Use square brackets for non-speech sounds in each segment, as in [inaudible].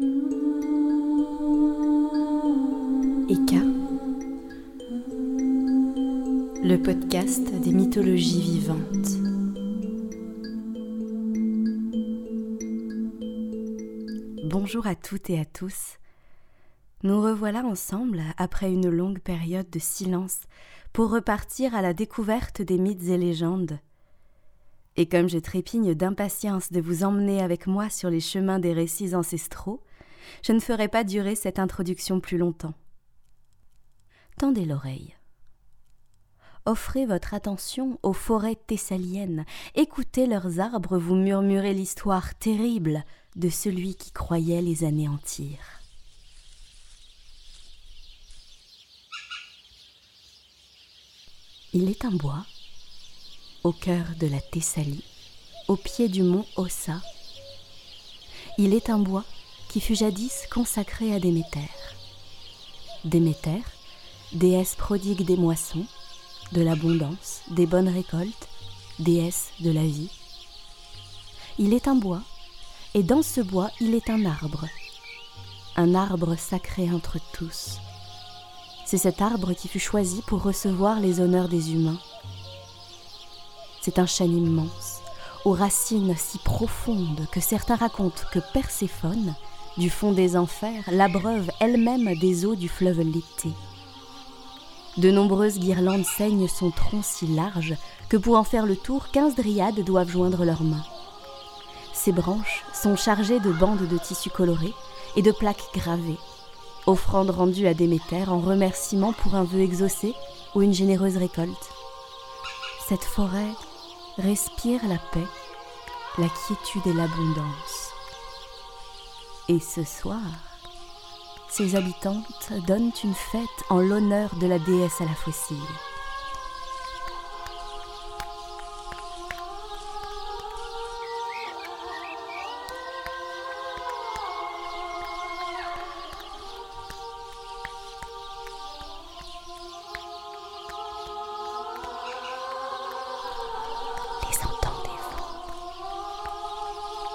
Eka, le podcast des mythologies vivantes. Bonjour à toutes et à tous. Nous revoilà ensemble après une longue période de silence pour repartir à la découverte des mythes et légendes. Et comme je trépigne d'impatience de vous emmener avec moi sur les chemins des récits ancestraux, je ne ferai pas durer cette introduction plus longtemps. Tendez l'oreille. Offrez votre attention aux forêts thessaliennes, écoutez leurs arbres vous murmurer l'histoire terrible de celui qui croyait les anéantir. Il est un bois, au cœur de la Thessalie, au pied du mont Ossa. Il est un bois qui fut jadis consacré à Déméter. Déméter, déesse prodigue des moissons, de l'abondance, des bonnes récoltes, déesse de la vie. Il est un bois, et dans ce bois il est un arbre, un arbre sacré entre tous. C'est cet arbre qui fut choisi pour recevoir les honneurs des humains. C'est un chêne immense, aux racines si profondes que certains racontent que Perséphone, du fond des enfers, l'abreuve elle-même des eaux du fleuve Lété. De nombreuses guirlandes ceignent son tronc si large que pour en faire le tour, quinze dryades doivent joindre leurs mains. Ses branches sont chargées de bandes de tissu coloré et de plaques gravées, offrande rendue à Déméter en remerciement pour un vœu exaucé ou une généreuse récolte. Cette forêt respire la paix, la quiétude et l'abondance. Et ce soir, ses habitantes donnent une fête en l'honneur de la déesse à la fossile.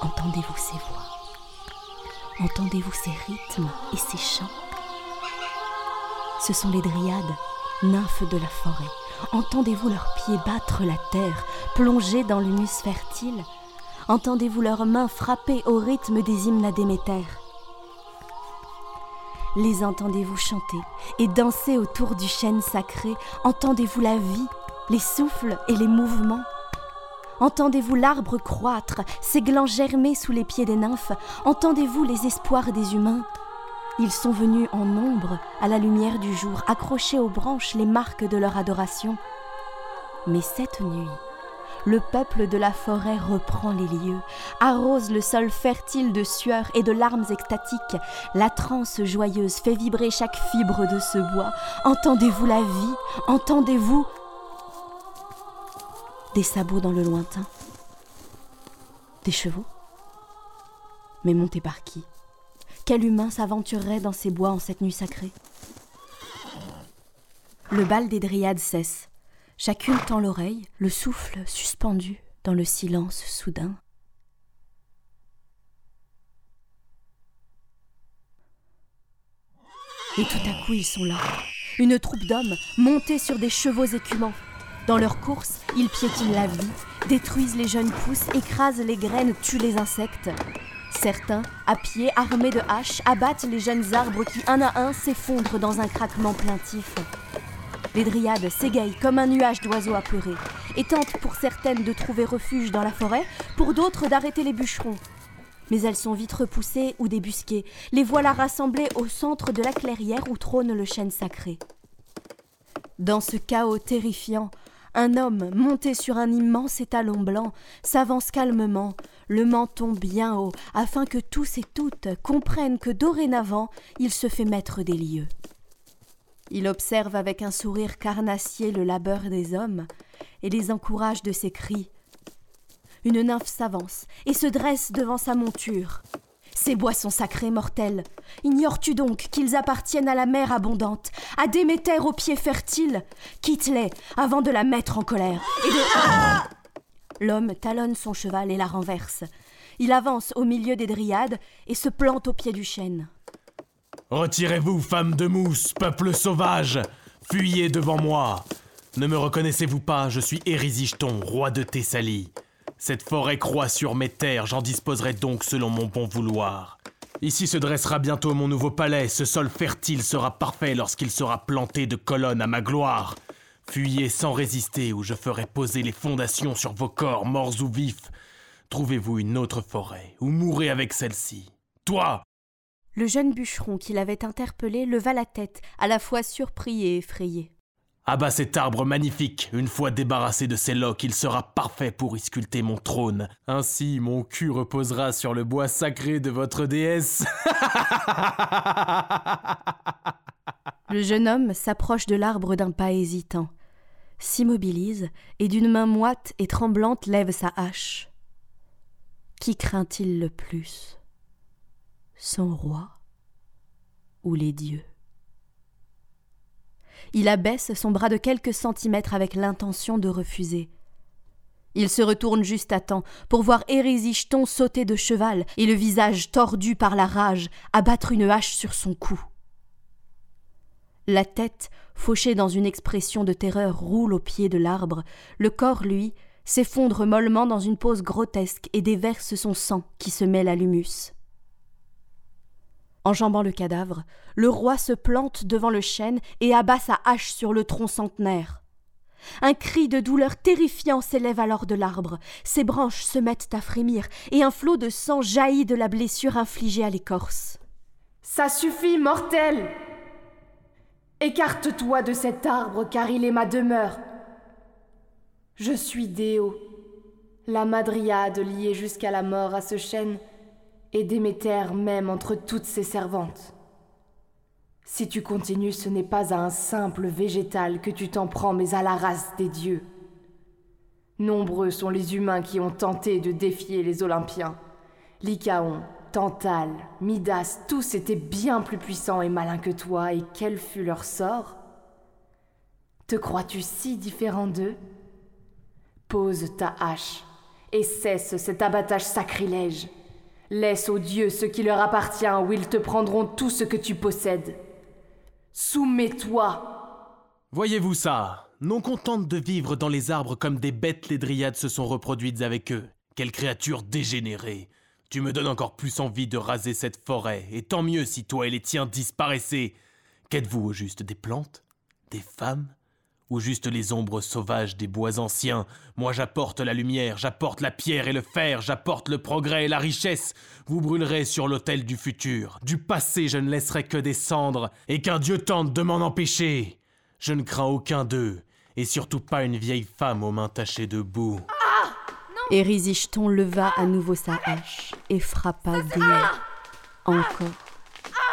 Entendez-vous ces voix? Entendez-vous ces rythmes et ces chants? Ce sont les dryades, nymphes de la forêt. Entendez-vous leurs pieds battre la terre, plonger dans l'humus fertile? Entendez-vous leurs mains frapper au rythme des hymnes à Déméter Les entendez-vous chanter et danser autour du chêne sacré? Entendez-vous la vie, les souffles et les mouvements? Entendez-vous l'arbre croître, ses glands germer sous les pieds des nymphes? Entendez-vous les espoirs des humains? Ils sont venus en nombre, à la lumière du jour, accrocher aux branches les marques de leur adoration. Mais cette nuit, le peuple de la forêt reprend les lieux, arrose le sol fertile de sueur et de larmes extatiques. La transe joyeuse fait vibrer chaque fibre de ce bois. Entendez-vous la vie? Entendez-vous des sabots dans le lointain Des chevaux Mais montés par qui? Quel humain s'aventurerait dans ces bois en cette nuit sacrée? Le bal des dryades cesse. Chacune tend l'oreille, le souffle suspendu dans le silence soudain. Et tout à coup, ils sont là. Une troupe d'hommes montés sur des chevaux écumants. Dans leur course, ils piétinent la vie, détruisent les jeunes pousses, écrasent les graines, tuent les insectes. Certains, à pied, armés de haches, abattent les jeunes arbres qui, un à un, s'effondrent dans un craquement plaintif. Les dryades s'égayent comme un nuage d'oiseaux apeurés et tentent pour certaines de trouver refuge dans la forêt, pour d'autres d'arrêter les bûcherons. Mais elles sont vite repoussées ou débusquées. Les voilà rassemblées au centre de la clairière où trône le chêne sacré. Dans ce chaos terrifiant, un homme, monté sur un immense étalon blanc, s'avance calmement, le menton bien haut, afin que tous et toutes comprennent que dorénavant il se fait maître des lieux. Il observe avec un sourire carnassier le labeur des hommes et les encourage de ses cris. Une nymphe s'avance et se dresse devant sa monture. Ces boissons sacrées mortelles, ignores-tu donc qu'ils appartiennent à la mer abondante, à Déméter aux pieds fertiles? Quitte-les avant de la mettre en colère de. L'homme talonne son cheval et la renverse. il avance au milieu des dryades et se plante au pied du chêne. Retirez-vous, femme de mousse, peuple sauvage Fuyez devant moi Ne me reconnaissez-vous pas Je suis Érisigeton, roi de Thessalie. Cette forêt croît sur mes terres, j'en disposerai donc selon mon bon vouloir. Ici se dressera bientôt mon nouveau palais, ce sol fertile sera parfait lorsqu'il sera planté de colonnes à ma gloire. Fuyez sans résister ou je ferai poser les fondations sur vos corps morts ou vifs. Trouvez-vous une autre forêt ou mourrez avec celle-ci. Toi Le jeune bûcheron qui l'avait interpellé leva la tête, à la fois surpris et effrayé. Abat cet arbre magnifique. Une fois débarrassé de ses loques, il sera parfait pour y sculpter mon trône. Ainsi, mon cul reposera sur le bois sacré de votre déesse. [laughs] le jeune homme s'approche de l'arbre d'un pas hésitant s'immobilise et d'une main moite et tremblante lève sa hache. Qui craint-il le plus? Son roi ou les dieux? Il abaisse son bras de quelques centimètres avec l'intention de refuser. Il se retourne juste à temps pour voir Érisicheton sauter de cheval et le visage tordu par la rage abattre une hache sur son cou. La tête, fauchée dans une expression de terreur, roule au pied de l'arbre. Le corps, lui, s'effondre mollement dans une pose grotesque et déverse son sang qui se mêle à l'humus. Enjambant le cadavre, le roi se plante devant le chêne et abat sa hache sur le tronc centenaire. Un cri de douleur terrifiant s'élève alors de l'arbre, ses branches se mettent à frémir, et un flot de sang jaillit de la blessure infligée à l'écorce. Ça suffit, mortel Écarte-toi de cet arbre, car il est ma demeure. Je suis Déo, la madriade liée jusqu'à la mort à ce chêne, et Déméter même entre toutes ses servantes. Si tu continues, ce n'est pas à un simple végétal que tu t'en prends, mais à la race des dieux. Nombreux sont les humains qui ont tenté de défier les Olympiens. Lycaon, Tantal, Midas, tous étaient bien plus puissants et malins que toi, et quel fut leur sort? Te crois-tu si différent d'eux? Pose ta hache et cesse cet abattage sacrilège. Laisse aux dieux ce qui leur appartient, ou ils te prendront tout ce que tu possèdes. Soumets-toi Voyez-vous ça? Non contentes de vivre dans les arbres comme des bêtes, les dryades se sont reproduites avec eux. Quelle créature dégénérée tu me donnes encore plus envie de raser cette forêt, et tant mieux si toi et les tiens disparaissez. Qu'êtes-vous au juste des plantes? Des femmes? Ou juste les ombres sauvages des bois anciens Moi j'apporte la lumière, j'apporte la pierre et le fer, j'apporte le progrès et la richesse. Vous brûlerez sur l'autel du futur. Du passé je ne laisserai que des cendres, et qu'un dieu tente de m'en empêcher. Je ne crains aucun d'eux, et surtout pas une vieille femme aux mains tachées de boue. Érisicheton leva à nouveau sa hache et frappa Déo. Encore,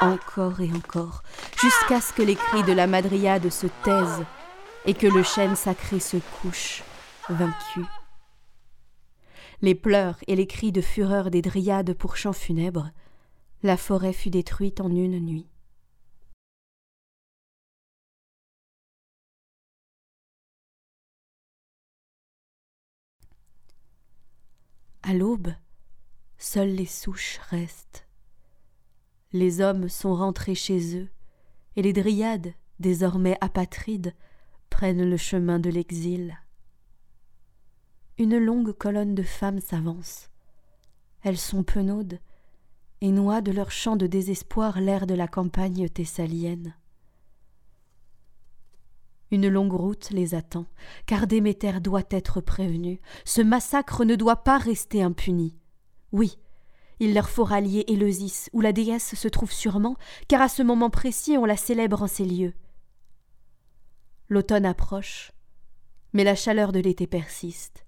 encore et encore, jusqu'à ce que les cris de la madriade se taisent et que le chêne sacré se couche, vaincu. Les pleurs et les cris de fureur des dryades pour chants funèbres, la forêt fut détruite en une nuit. À l'aube, seules les souches restent. Les hommes sont rentrés chez eux, et les dryades, désormais apatrides, prennent le chemin de l'exil. Une longue colonne de femmes s'avance. Elles sont penaudes et noient de leur chant de désespoir l'air de la campagne thessalienne. Une longue route les attend, car Déméter doit être prévenu. Ce massacre ne doit pas rester impuni. Oui, il leur faut rallier Éleusis, où la déesse se trouve sûrement, car à ce moment précis on la célèbre en ces lieux. L'automne approche, mais la chaleur de l'été persiste.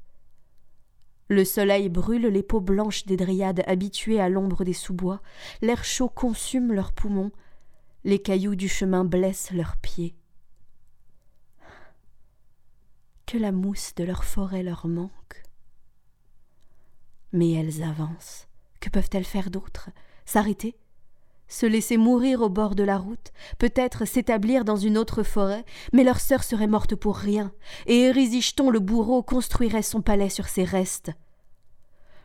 Le soleil brûle les peaux blanches des dryades habituées à l'ombre des sous-bois, l'air chaud consume leurs poumons, les cailloux du chemin blessent leurs pieds que la mousse de leur forêt leur manque. Mais elles avancent. Que peuvent-elles faire d'autre? S'arrêter? Se laisser mourir au bord de la route Peut-être s'établir dans une autre forêt Mais leur sœur serait morte pour rien, et Érisicheton le bourreau construirait son palais sur ses restes.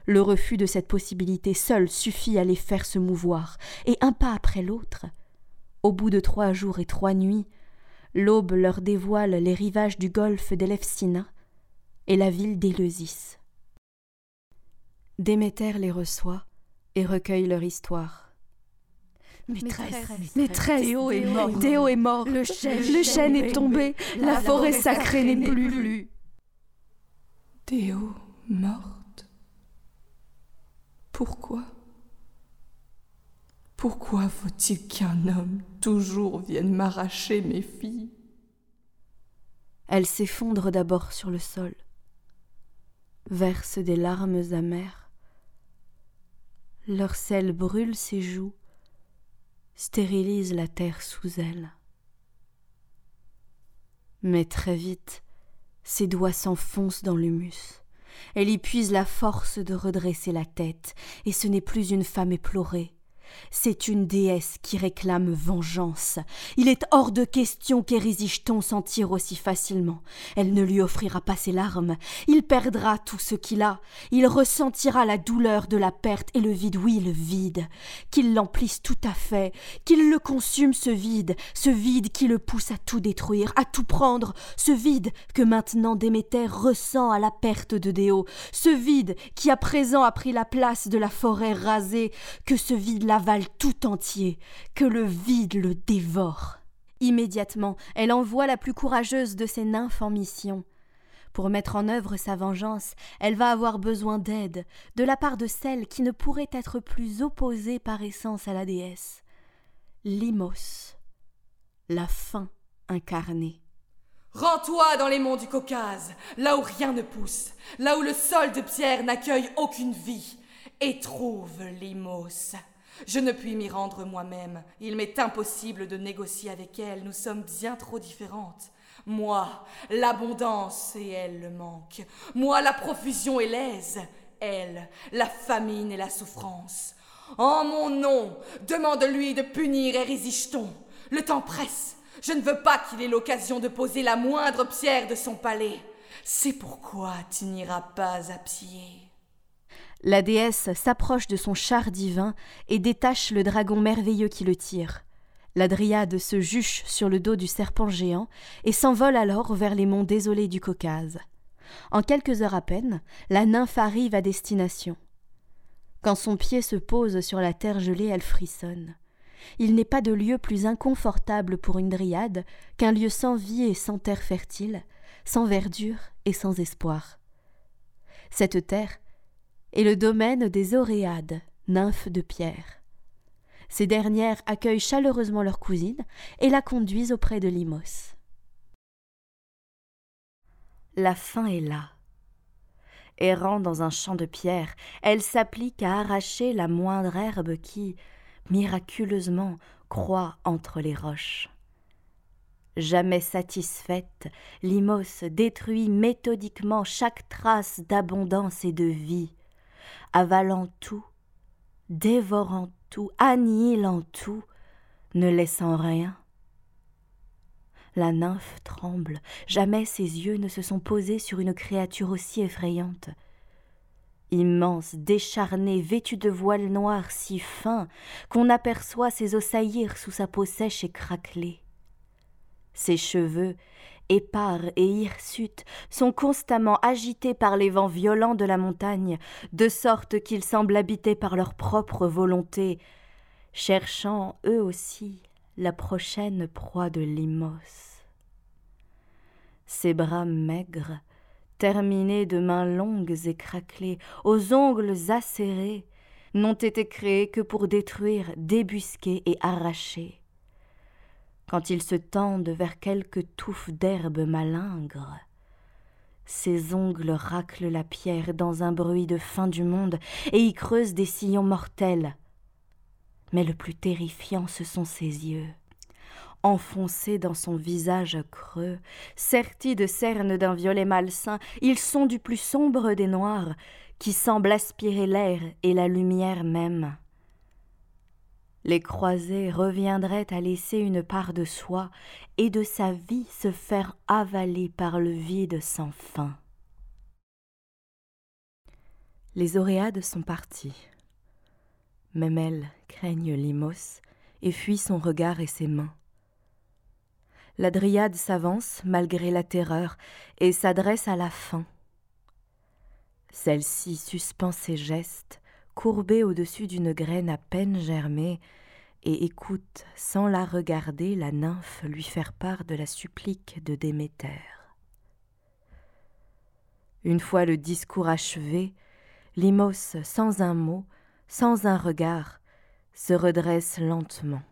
Le refus de cette possibilité seul suffit à les faire se mouvoir, et un pas après l'autre, au bout de trois jours et trois nuits, l'aube leur dévoile les rivages du golfe d'Elefsina et la ville d'Éleusis. Déméter les reçoit et recueille leur histoire. Maîtresse, maîtresse, Déo est mort. Déo est mort. Le chêne, est tombé. La, forêt sacrée n'est plus. Déo morte. Pourquoi? Pourquoi faut-il qu'un homme toujours vienne m'arracher mes filles? Elle s'effondre d'abord sur le sol, verse des larmes amères. Leur sel brûle ses joues stérilise la terre sous elle. Mais très vite, ses doigts s'enfoncent dans l'humus. Elle y puise la force de redresser la tête, et ce n'est plus une femme éplorée, c'est une déesse qui réclame vengeance. Il est hors de question qu'Érisigeton s'en tire aussi facilement. Elle ne lui offrira pas ses larmes. Il perdra tout ce qu'il a. Il ressentira la douleur de la perte et le vide, oui, le vide. Qu'il l'emplisse tout à fait, qu'il le consume ce vide, ce vide qui le pousse à tout détruire, à tout prendre, ce vide que maintenant Déméter ressent à la perte de Déo, ce vide qui à présent a pris la place de la forêt rasée, que ce vide tout entier, que le vide le dévore. Immédiatement, elle envoie la plus courageuse de ses nymphes en mission. Pour mettre en œuvre sa vengeance, elle va avoir besoin d'aide, de la part de celle qui ne pourrait être plus opposée par essence à la déesse. Limos, la faim incarnée. Rends-toi dans les monts du Caucase, là où rien ne pousse, là où le sol de pierre n'accueille aucune vie, et trouve Limos. Je ne puis m'y rendre moi-même. Il m'est impossible de négocier avec elle. Nous sommes bien trop différentes. Moi, l'abondance et elle le manque. Moi, la profusion et l'aise. Elle, la famine et la souffrance. En mon nom, demande-lui de punir Érisicheton. Le temps presse. Je ne veux pas qu'il ait l'occasion de poser la moindre pierre de son palais. C'est pourquoi tu n'iras pas à pied. La déesse s'approche de son char divin et détache le dragon merveilleux qui le tire. La dryade se juche sur le dos du serpent géant et s'envole alors vers les monts désolés du Caucase. En quelques heures à peine, la nymphe arrive à destination. Quand son pied se pose sur la terre gelée, elle frissonne. Il n'est pas de lieu plus inconfortable pour une dryade qu'un lieu sans vie et sans terre fertile, sans verdure et sans espoir. Cette terre, et le domaine des Oréades, nymphes de pierre. Ces dernières accueillent chaleureusement leur cousine et la conduisent auprès de Limos. La faim est là. Errant dans un champ de pierre, elle s'applique à arracher la moindre herbe qui, miraculeusement, croît entre les roches. Jamais satisfaite, Limos détruit méthodiquement chaque trace d'abondance et de vie, avalant tout, dévorant tout, annihilant tout, ne laissant rien. La nymphe tremble, jamais ses yeux ne se sont posés sur une créature aussi effrayante. Immense, décharnée, vêtue de voiles noirs si fins qu'on aperçoit ses os saillir sous sa peau sèche et craquelée. Ses cheveux, épars et hirsutes, sont constamment agités par les vents violents de la montagne, de sorte qu'ils semblent habités par leur propre volonté, cherchant eux aussi la prochaine proie de Limos. Ses bras maigres, terminés de mains longues et craquelées, aux ongles acérés, n'ont été créés que pour détruire, débusquer et arracher quand ils se tendent vers quelque touffe d'herbe malingre. Ses ongles raclent la pierre dans un bruit de fin du monde et y creusent des sillons mortels. Mais le plus terrifiant, ce sont ses yeux. Enfoncés dans son visage creux, sertis de cernes d'un violet malsain, ils sont du plus sombre des noirs, qui semblent aspirer l'air et la lumière même les croisés reviendraient à laisser une part de soi et de sa vie se faire avaler par le vide sans fin. Les Oréades sont parties. Même elles craignent Limos et fuient son regard et ses mains. La dryade s'avance malgré la terreur et s'adresse à la faim. Celle-ci suspend ses gestes, courbée au-dessus d'une graine à peine germée, et écoute sans la regarder la nymphe lui faire part de la supplique de Déméter. Une fois le discours achevé, Limos, sans un mot, sans un regard, se redresse lentement.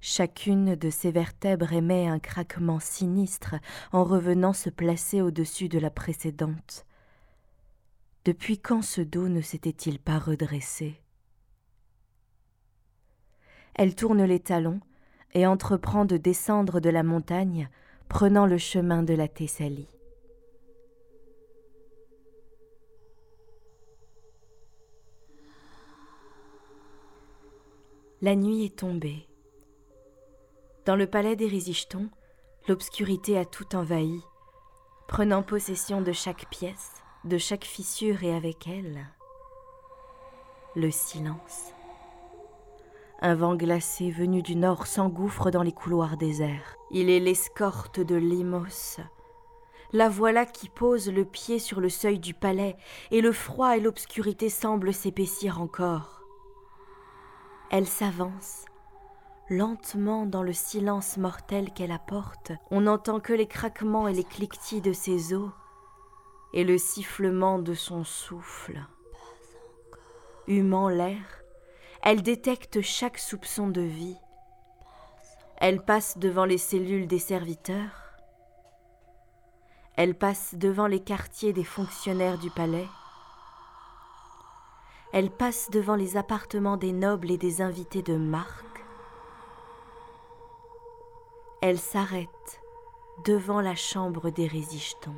Chacune de ses vertèbres émet un craquement sinistre en revenant se placer au-dessus de la précédente. Depuis quand ce dos ne s'était-il pas redressé? Elle tourne les talons et entreprend de descendre de la montagne, prenant le chemin de la Thessalie. La nuit est tombée. Dans le palais des l'obscurité a tout envahi, prenant possession de chaque pièce, de chaque fissure et avec elle le silence. Un vent glacé venu du nord s'engouffre dans les couloirs déserts. Il est l'escorte de Limos. La voilà qui pose le pied sur le seuil du palais, et le froid et l'obscurité semblent s'épaissir encore. Elle s'avance. Lentement dans le silence mortel qu'elle apporte, on n'entend que les craquements et les cliquetis de ses os et le sifflement de son souffle. Humant l'air, elle détecte chaque soupçon de vie. Elle passe devant les cellules des serviteurs. Elle passe devant les quartiers des fonctionnaires du palais elle passe devant les appartements des nobles et des invités de marque. Elle s'arrête devant la chambre des résistants.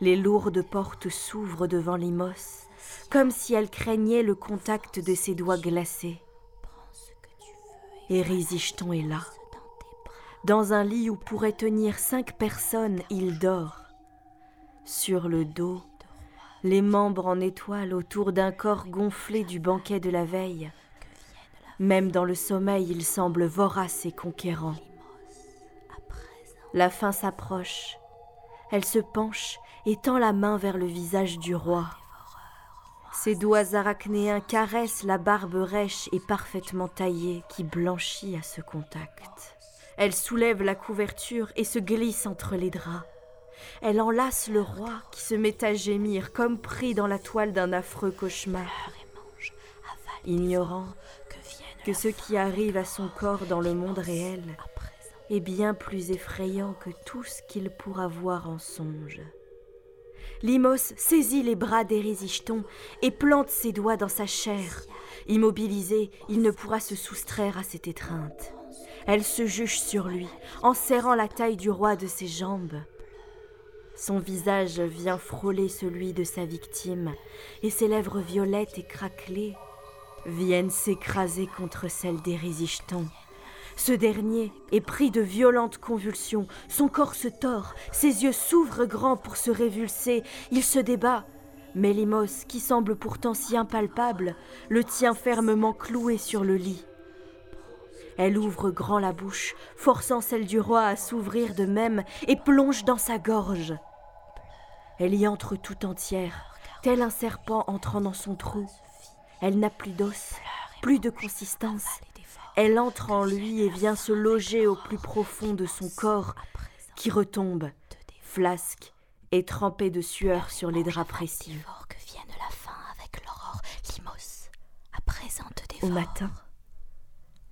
Les lourdes portes s'ouvrent devant Limos, comme si elle craignait le contact de ses doigts glacés. Et Résiston est là. Dans un lit où pourraient tenir cinq personnes, il dort. Sur le dos, les membres en étoile autour d'un corps gonflé du banquet de la veille. Même dans le sommeil, il semble vorace et conquérant. La fin s'approche. Elle se penche et tend la main vers le visage du roi. Ses doigts arachnéens caressent la barbe rêche et parfaitement taillée qui blanchit à ce contact. Elle soulève la couverture et se glisse entre les draps. Elle enlace le roi qui se met à gémir comme pris dans la toile d'un affreux cauchemar, ignorant que ce qui arrive à son corps dans le monde réel est bien plus effrayant que tout ce qu'il pourra voir en songe. Limos saisit les bras des résistons et plante ses doigts dans sa chair. Immobilisé, il ne pourra se soustraire à cette étreinte. Elle se juge sur lui, en serrant la taille du roi de ses jambes. Son visage vient frôler celui de sa victime, et ses lèvres violettes et craquelées viennent s'écraser contre celles résistants. Ce dernier est pris de violentes convulsions, son corps se tord, ses yeux s'ouvrent grands pour se révulser, il se débat. Mais Limos, qui semble pourtant si impalpable, le tient fermement cloué sur le lit. Elle ouvre grand la bouche, forçant celle du roi à s'ouvrir de même, et plonge dans sa gorge. Elle y entre tout entière, tel un serpent entrant dans son trou. Elle n'a plus d'os, plus de consistance. Elle entre en lui et vient se loger au plus profond de son corps, qui retombe, flasque et trempé de sueur sur les draps précis. Au matin,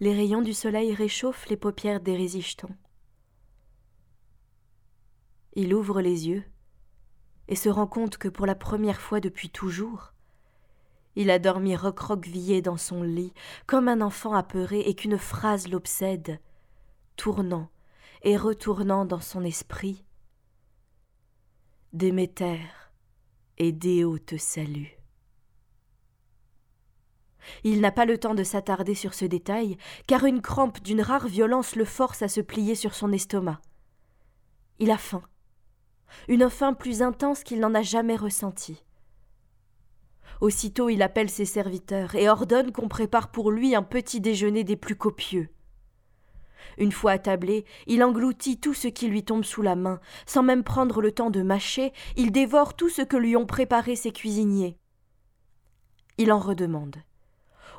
les rayons du soleil réchauffent les paupières des résistants. Il ouvre les yeux et se rend compte que pour la première fois depuis toujours, il a dormi recroquevillé dans son lit, comme un enfant apeuré, et qu'une phrase l'obsède, tournant et retournant dans son esprit. Déméter et Déo te saluent. Il n'a pas le temps de s'attarder sur ce détail, car une crampe d'une rare violence le force à se plier sur son estomac. Il a faim. une faim plus intense qu'il n'en a jamais ressentie. Aussitôt il appelle ses serviteurs et ordonne qu'on prépare pour lui un petit déjeuner des plus copieux. Une fois attablé, il engloutit tout ce qui lui tombe sous la main, sans même prendre le temps de mâcher, il dévore tout ce que lui ont préparé ses cuisiniers. Il en redemande.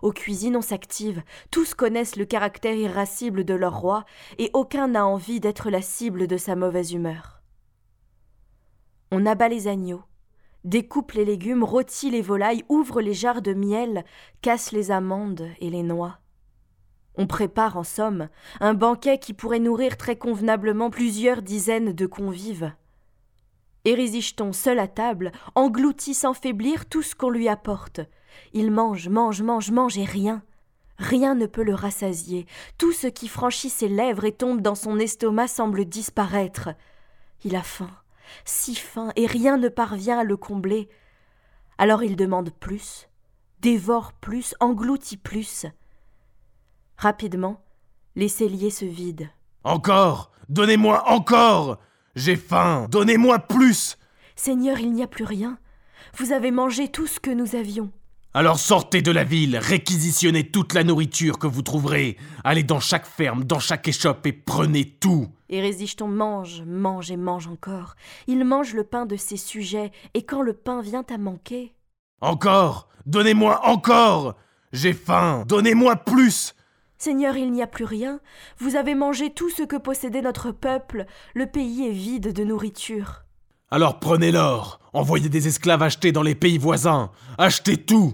Aux cuisines on s'active, tous connaissent le caractère irascible de leur roi, et aucun n'a envie d'être la cible de sa mauvaise humeur. On abat les agneaux, découpe les légumes, rôtit les volailles, ouvre les jarres de miel, casse les amandes et les noix. On prépare, en somme, un banquet qui pourrait nourrir très convenablement plusieurs dizaines de convives. Érisicheton, seul à table, engloutit sans faiblir tout ce qu'on lui apporte. Il mange, mange, mange, mange et rien. Rien ne peut le rassasier. Tout ce qui franchit ses lèvres et tombe dans son estomac semble disparaître. Il a faim si fin, et rien ne parvient à le combler. Alors il demande plus, dévore plus, engloutit plus. Rapidement, les celliers se vident. Encore Donnez-moi encore J'ai faim Donnez-moi plus Seigneur, il n'y a plus rien. Vous avez mangé tout ce que nous avions. Alors sortez de la ville, réquisitionnez toute la nourriture que vous trouverez, allez dans chaque ferme, dans chaque échoppe et prenez tout. Et Résiston mange, mange et mange encore. Il mange le pain de ses sujets, et quand le pain vient à manquer. Encore Donnez-moi encore J'ai faim Donnez-moi plus Seigneur, il n'y a plus rien. Vous avez mangé tout ce que possédait notre peuple. Le pays est vide de nourriture. Alors prenez l'or, envoyez des esclaves acheter dans les pays voisins, achetez tout.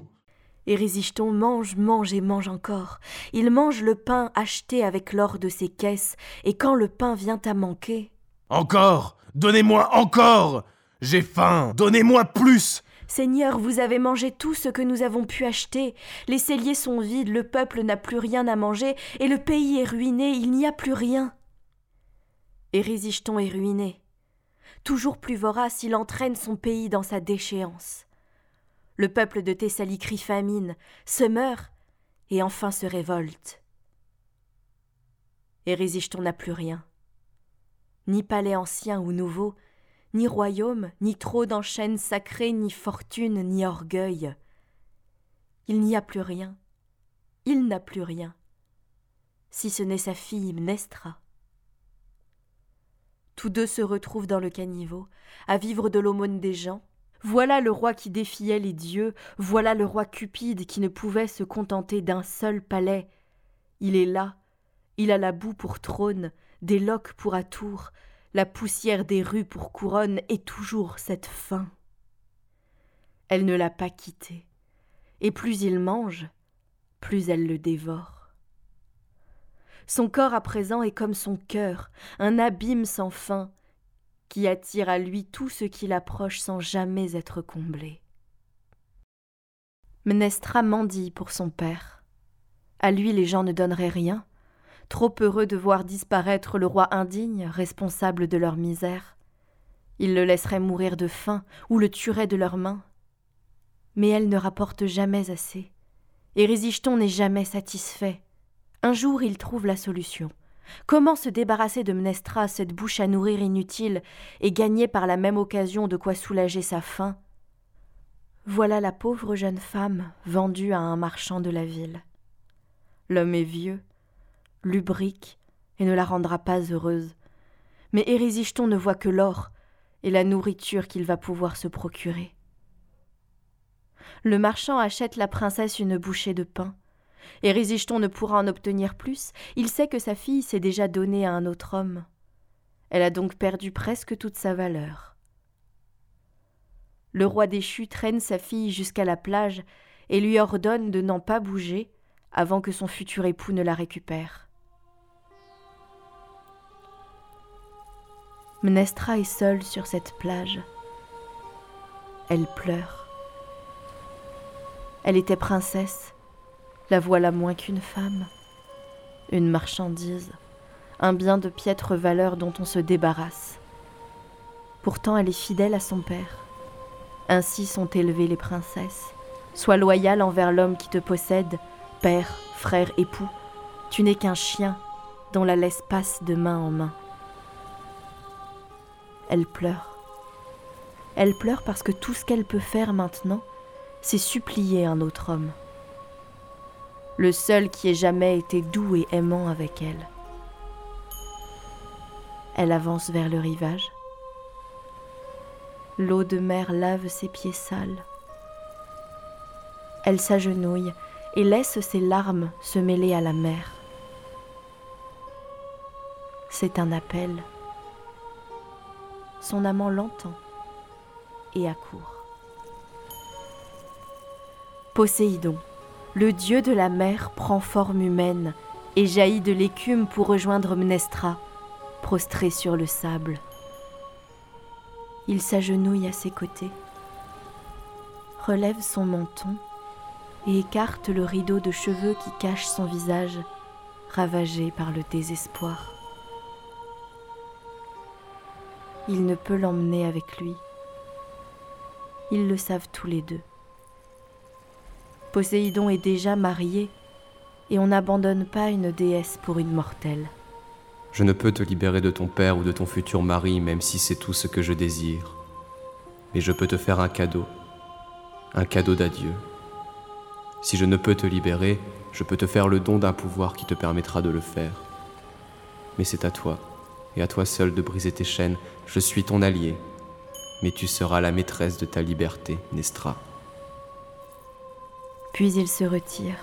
Et Résiston mange, mange et mange encore. Il mange le pain acheté avec l'or de ses caisses, et quand le pain vient à manquer. Encore Donnez-moi encore J'ai faim Donnez-moi plus Seigneur, vous avez mangé tout ce que nous avons pu acheter. Les celliers sont vides, le peuple n'a plus rien à manger, et le pays est ruiné, il n'y a plus rien. Et Résiston est ruiné. Toujours plus vorace, il entraîne son pays dans sa déchéance. Le peuple de Thessalie crie famine, se meurt et enfin se révolte. Érésiston n'a plus rien. Ni palais ancien ou nouveau, ni royaume, ni trône en chaîne sacrée, ni fortune, ni orgueil. Il n'y a plus rien. Il n'a plus rien. Si ce n'est sa fille Mnestra. Tous deux se retrouvent dans le caniveau, à vivre de l'aumône des gens, voilà le roi qui défiait les dieux, voilà le roi cupide qui ne pouvait se contenter d'un seul palais. Il est là, il a la boue pour trône, des loques pour atour, la poussière des rues pour couronne, et toujours cette faim. Elle ne l'a pas quitté, et plus il mange, plus elle le dévore. Son corps à présent est comme son cœur, un abîme sans fin, qui attire à lui tout ce qui l'approche sans jamais être comblé. Mnestra mendie pour son père. À lui les gens ne donneraient rien, trop heureux de voir disparaître le roi indigne, responsable de leur misère. Ils le laisseraient mourir de faim ou le tueraient de leurs mains. Mais elle ne rapporte jamais assez, et Résiston n'est jamais satisfait. Un jour il trouve la solution. Comment se débarrasser de Mnestra, cette bouche à nourrir inutile, et gagner par la même occasion de quoi soulager sa faim? Voilà la pauvre jeune femme vendue à un marchand de la ville. L'homme est vieux, lubrique, et ne la rendra pas heureuse. Mais Érisicheton ne voit que l'or et la nourriture qu'il va pouvoir se procurer. Le marchand achète la princesse une bouchée de pain et Résiston ne pourra en obtenir plus, il sait que sa fille s'est déjà donnée à un autre homme. Elle a donc perdu presque toute sa valeur. Le roi déchu traîne sa fille jusqu'à la plage et lui ordonne de n'en pas bouger avant que son futur époux ne la récupère. Mnestra est seule sur cette plage. Elle pleure. Elle était princesse la voilà moins qu'une femme. Une marchandise, un bien de piètre valeur dont on se débarrasse. Pourtant elle est fidèle à son père. Ainsi sont élevées les princesses. Sois loyal envers l'homme qui te possède, père, frère, époux. Tu n'es qu'un chien dont la laisse passe de main en main. Elle pleure. Elle pleure parce que tout ce qu'elle peut faire maintenant, c'est supplier un autre homme. Le seul qui ait jamais été doux et aimant avec elle. Elle avance vers le rivage. L'eau de mer lave ses pieds sales. Elle s'agenouille et laisse ses larmes se mêler à la mer. C'est un appel. Son amant l'entend et accourt. Poséidon, le dieu de la mer, prend forme humaine et jaillit de l'écume pour rejoindre Mnestra, prostrée sur le sable. Il s'agenouille à ses côtés, relève son menton et écarte le rideau de cheveux qui cache son visage, ravagé par le désespoir. Il ne peut l'emmener avec lui. Ils le savent tous les deux. Poséidon est déjà marié, et on n'abandonne pas une déesse pour une mortelle. Je ne peux te libérer de ton père ou de ton futur mari, même si c'est tout ce que je désire. Mais je peux te faire un cadeau, un cadeau d'adieu. Si je ne peux te libérer, je peux te faire le don d'un pouvoir qui te permettra de le faire. Mais c'est à toi, et à toi seul de briser tes chaînes. Je suis ton allié, mais tu seras la maîtresse de ta liberté, Nestra. Puis il se retire,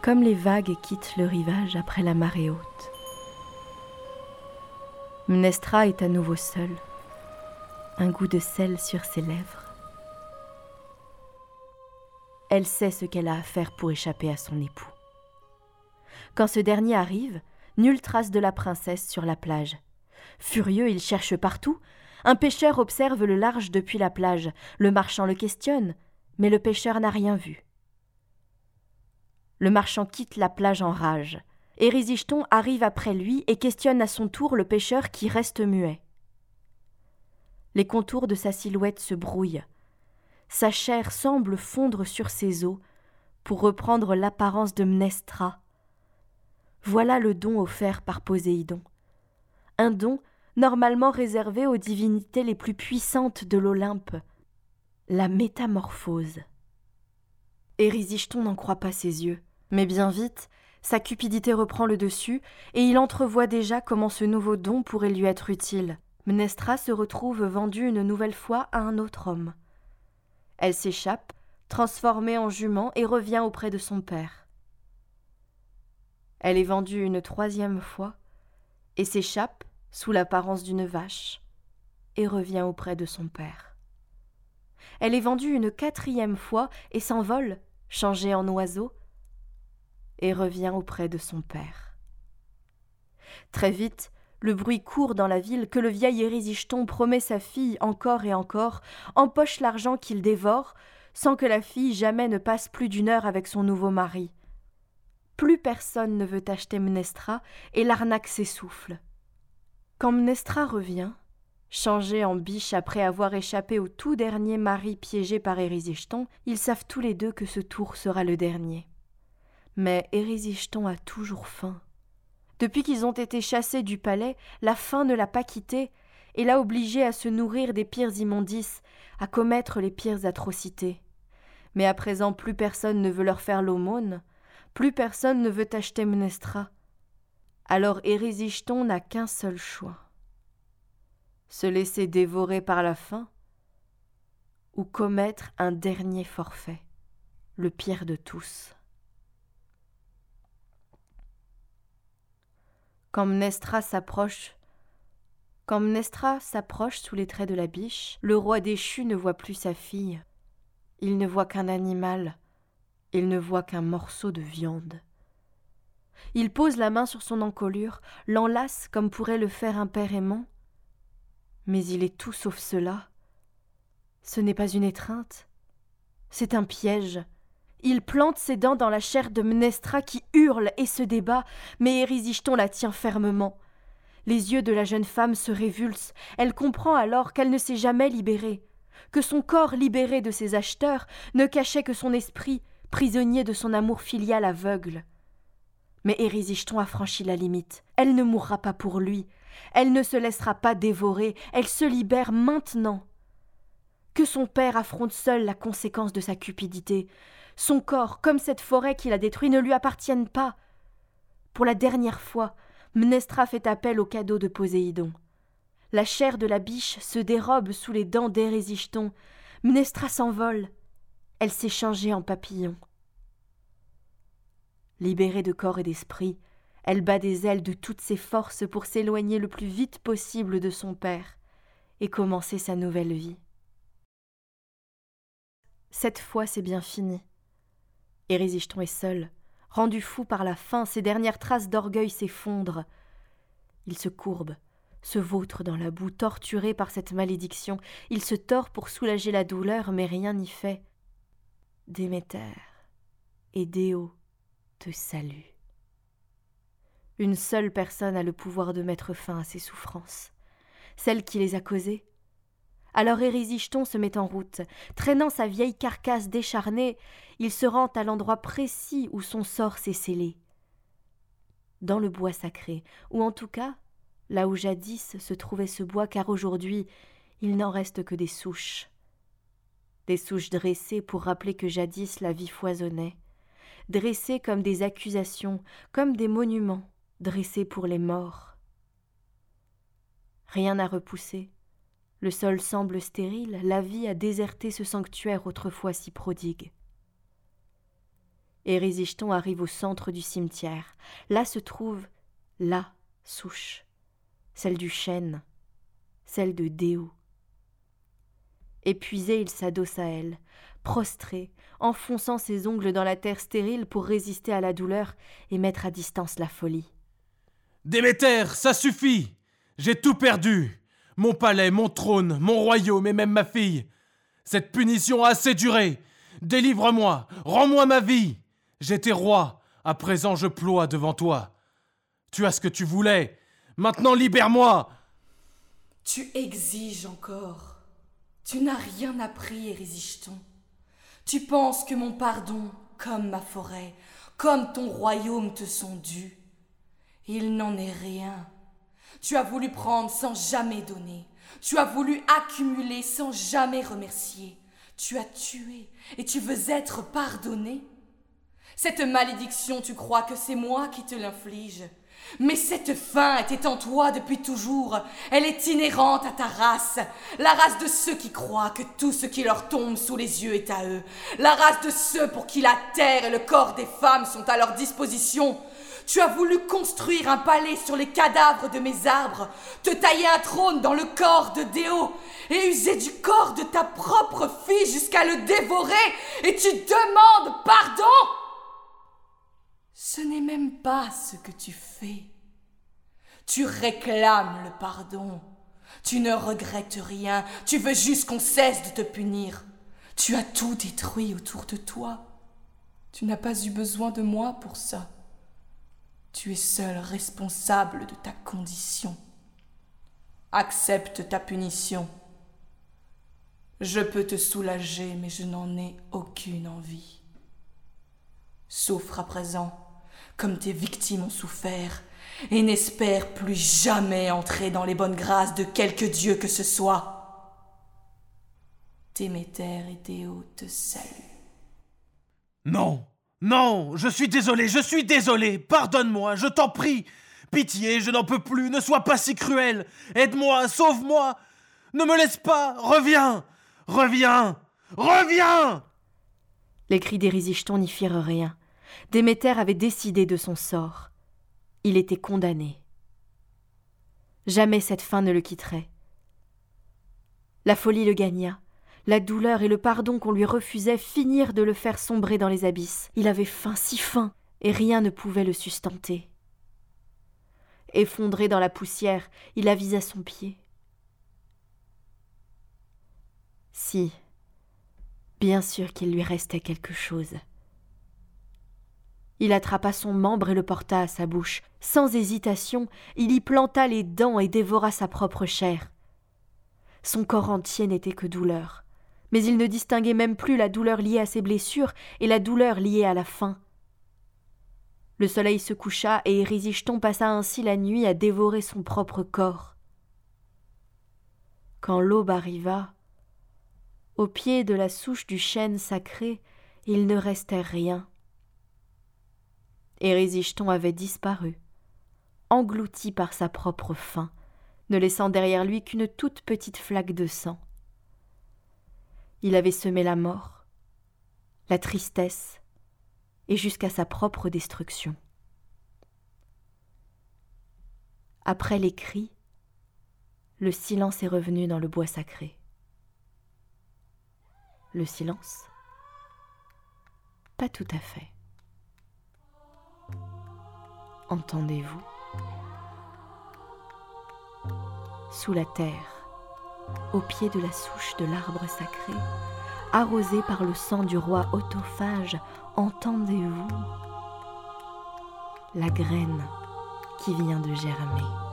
comme les vagues quittent le rivage après la marée haute. Mnestra est à nouveau seule, un goût de sel sur ses lèvres. Elle sait ce qu'elle a à faire pour échapper à son époux. Quand ce dernier arrive, nulle trace de la princesse sur la plage. Furieux, il cherche partout. Un pêcheur observe le large depuis la plage. Le marchand le questionne, mais le pêcheur n'a rien vu. Le marchand quitte la plage en rage. Érisicton arrive après lui et questionne à son tour le pêcheur qui reste muet. Les contours de sa silhouette se brouillent. Sa chair semble fondre sur ses os pour reprendre l'apparence de Mnestra. Voilà le don offert par Poséidon. Un don normalement réservé aux divinités les plus puissantes de l'Olympe, la métamorphose. Érisicton n'en croit pas ses yeux, mais bien vite, sa cupidité reprend le dessus, et il entrevoit déjà comment ce nouveau don pourrait lui être utile. Mnestra se retrouve vendue une nouvelle fois à un autre homme. Elle s'échappe, transformée en jument, et revient auprès de son père. Elle est vendue une troisième fois, et s'échappe, sous l'apparence d'une vache, et revient auprès de son père. Elle est vendue une quatrième fois, et s'envole, changée en oiseau, et revient auprès de son père. Très vite, le bruit court dans la ville que le vieil Érisicton promet sa fille encore et encore, empoche l'argent qu'il dévore, sans que la fille jamais ne passe plus d'une heure avec son nouveau mari. Plus personne ne veut acheter Mnestra, et l'arnaque s'essouffle. Quand Mnestra revient, changée en biche après avoir échappé au tout dernier mari piégé par Érisicton, ils savent tous les deux que ce tour sera le dernier. Mais Érisicton a toujours faim. Depuis qu'ils ont été chassés du palais, la faim ne l'a pas quitté et l'a obligé à se nourrir des pires immondices, à commettre les pires atrocités. Mais à présent plus personne ne veut leur faire l'aumône, plus personne ne veut acheter Mnestra. Alors Érisicton n'a qu'un seul choix se laisser dévorer par la faim ou commettre un dernier forfait, le pire de tous. Quand Mnestra s'approche, quand s'approche sous les traits de la biche, le roi déchu ne voit plus sa fille. Il ne voit qu'un animal, il ne voit qu'un morceau de viande. Il pose la main sur son encolure, l'enlace comme pourrait le faire un père aimant. Mais il est tout sauf cela. Ce n'est pas une étreinte, c'est un piège. Il plante ses dents dans la chair de Mnestra qui hurle et se débat, mais Érisicton la tient fermement. Les yeux de la jeune femme se révulsent. Elle comprend alors qu'elle ne s'est jamais libérée, que son corps libéré de ses acheteurs ne cachait que son esprit, prisonnier de son amour filial aveugle. Mais Érisicton a franchi la limite. Elle ne mourra pas pour lui. Elle ne se laissera pas dévorer. Elle se libère maintenant. que son père affronte seul la conséquence de sa cupidité. Son corps, comme cette forêt qu'il a détruite, ne lui appartiennent pas. Pour la dernière fois, Mnestra fait appel au cadeau de Poséidon. La chair de la biche se dérobe sous les dents d'Érésichton. Mnestra s'envole. Elle s'est changée en papillon. Libérée de corps et d'esprit, elle bat des ailes de toutes ses forces pour s'éloigner le plus vite possible de son père et commencer sa nouvelle vie. Cette fois, c'est bien fini. Érésichton est seul. Rendu fou par la faim, ses dernières traces d'orgueil s'effondrent. Il se courbe, se vautre dans la boue, torturé par cette malédiction. Il se tord pour soulager la douleur, mais rien n'y fait. Déméter et Déo te saluent. Une seule personne a le pouvoir de mettre fin à ses souffrances, celle qui les a causées. Alors Érésichton se met en route. Traînant sa vieille carcasse décharnée, il se rend à l'endroit précis où son sort s'est scellé. Dans le bois sacré, ou en tout cas là où jadis se trouvait ce bois, car aujourd'hui il n'en reste que des souches. Des souches dressées pour rappeler que jadis la vie foisonnait, dressées comme des accusations, comme des monuments, dressés pour les morts. Rien n'a repoussé. Le sol semble stérile, la vie a déserté ce sanctuaire autrefois si prodigue. Érésichton arrive au centre du cimetière. Là se trouve la souche, celle du chêne, celle de Déo. Épuisé, il s'adosse à elle, prostré, enfonçant ses ongles dans la terre stérile pour résister à la douleur et mettre à distance la folie. Déméter, ça suffit J'ai tout perdu Mon palais, mon trône, mon royaume et même ma fille Cette punition a assez duré Délivre-moi Rends-moi ma vie J'étais roi, à présent je ploie devant toi. Tu as ce que tu voulais Maintenant libère-moi Tu exiges encore. Tu n'as rien appris, Érésichton. Tu penses que mon pardon, comme ma forêt, comme ton royaume te sont dus. Il n'en est rien. Tu as voulu prendre sans jamais donner. Tu as voulu accumuler sans jamais remercier. Tu as tué et tu veux être pardonné. Cette malédiction, tu crois que c'est moi qui te l'inflige. Mais cette faim était en toi depuis toujours. Elle est inhérente à ta race. La race de ceux qui croient que tout ce qui leur tombe sous les yeux est à eux. La race de ceux pour qui la terre et le corps des femmes sont à leur disposition. Tu as voulu construire un palais sur les cadavres de mes arbres, te tailler un trône dans le corps de Déo, et user du corps de ta propre fille jusqu'à le dévorer, et tu demandes pardon? Ce n'est même pas ce que tu fais. Tu réclames le pardon. Tu ne regrettes rien, tu veux juste qu'on cesse de te punir. Tu as tout détruit autour de toi. Tu n'as pas eu besoin de moi pour ça. Tu es seul responsable de ta condition. Accepte ta punition. Je peux te soulager, mais je n'en ai aucune envie. Souffre à présent, comme tes victimes ont souffert, et n'espère plus jamais entrer dans les bonnes grâces de quelque dieu que ce soit. Déméter et Déo te saluent. Non non, je suis désolé, je suis désolé. Pardonne-moi, je t'en prie. Pitié, je n'en peux plus, ne sois pas si cruel. Aide-moi, sauve-moi. Ne me laisse pas, reviens. Reviens. Reviens. Les cris d'Érysichton n'y firent rien. Déméter avait décidé de son sort. Il était condamné. Jamais cette fin ne le quitterait. La folie le gagna. La douleur et le pardon qu'on lui refusait finirent de le faire sombrer dans les abysses. Il avait faim, si faim, et rien ne pouvait le sustenter. Effondré dans la poussière, il avisa son pied. Si, bien sûr qu'il lui restait quelque chose. Il attrapa son membre et le porta à sa bouche. Sans hésitation, il y planta les dents et dévora sa propre chair. Son corps entier n'était que douleur mais il ne distinguait même plus la douleur liée à ses blessures et la douleur liée à la faim. Le soleil se coucha et Érysichton passa ainsi la nuit à dévorer son propre corps. Quand l'aube arriva, Au pied de la souche du chêne sacré, il ne restait rien. Érésicton avait disparu, englouti par sa propre faim, ne laissant derrière lui qu'une toute petite flaque de sang. Il avait semé la mort, la tristesse, et jusqu'à sa propre destruction. Après les cris, le silence est revenu dans le bois sacré. Le silence? Pas tout à fait. Entendez-vous? Sous la terre, au pied de la souche de l'arbre sacré, arrosé par le sang du roi autophage, entendez-vous la graine qui vient de germer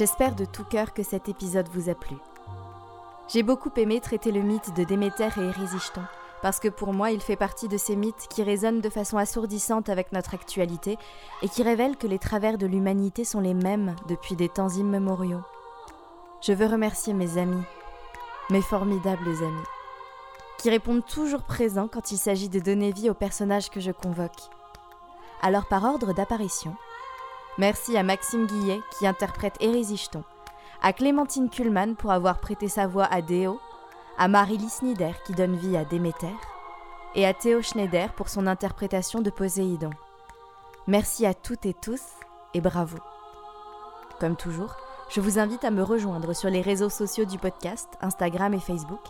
J'espère de tout cœur que cet épisode vous a plu. J'ai beaucoup aimé traiter le mythe de Déméter et Érésiston, parce que pour moi il fait partie de ces mythes qui résonnent de façon assourdissante avec notre actualité et qui révèlent que les travers de l'humanité sont les mêmes depuis des temps immémoriaux. Je veux remercier mes amis, mes formidables amis, qui répondent toujours présents quand il s'agit de donner vie aux personnages que je convoque. Alors par ordre d'apparition, Merci à Maxime Guillet qui interprète Érésiston, à Clémentine Kuhlmann pour avoir prêté sa voix à Déo, à Marie-Lise Snider qui donne vie à Déméter, et à Théo Schneider pour son interprétation de Poséidon. Merci à toutes et tous et bravo. Comme toujours, je vous invite à me rejoindre sur les réseaux sociaux du podcast, Instagram et Facebook,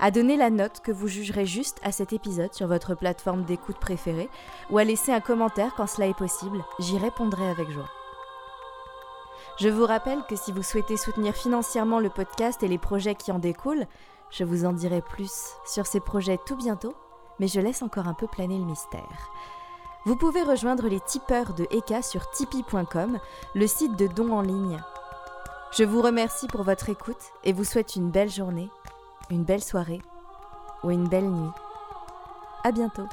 à donner la note que vous jugerez juste à cet épisode sur votre plateforme d'écoute préférée ou à laisser un commentaire quand cela est possible, j'y répondrai avec joie. Je vous rappelle que si vous souhaitez soutenir financièrement le podcast et les projets qui en découlent, je vous en dirai plus sur ces projets tout bientôt, mais je laisse encore un peu planer le mystère. Vous pouvez rejoindre les tipeurs de Eka sur tipeee.com, le site de dons en ligne. Je vous remercie pour votre écoute et vous souhaite une belle journée une belle soirée ou une belle nuit. À bientôt.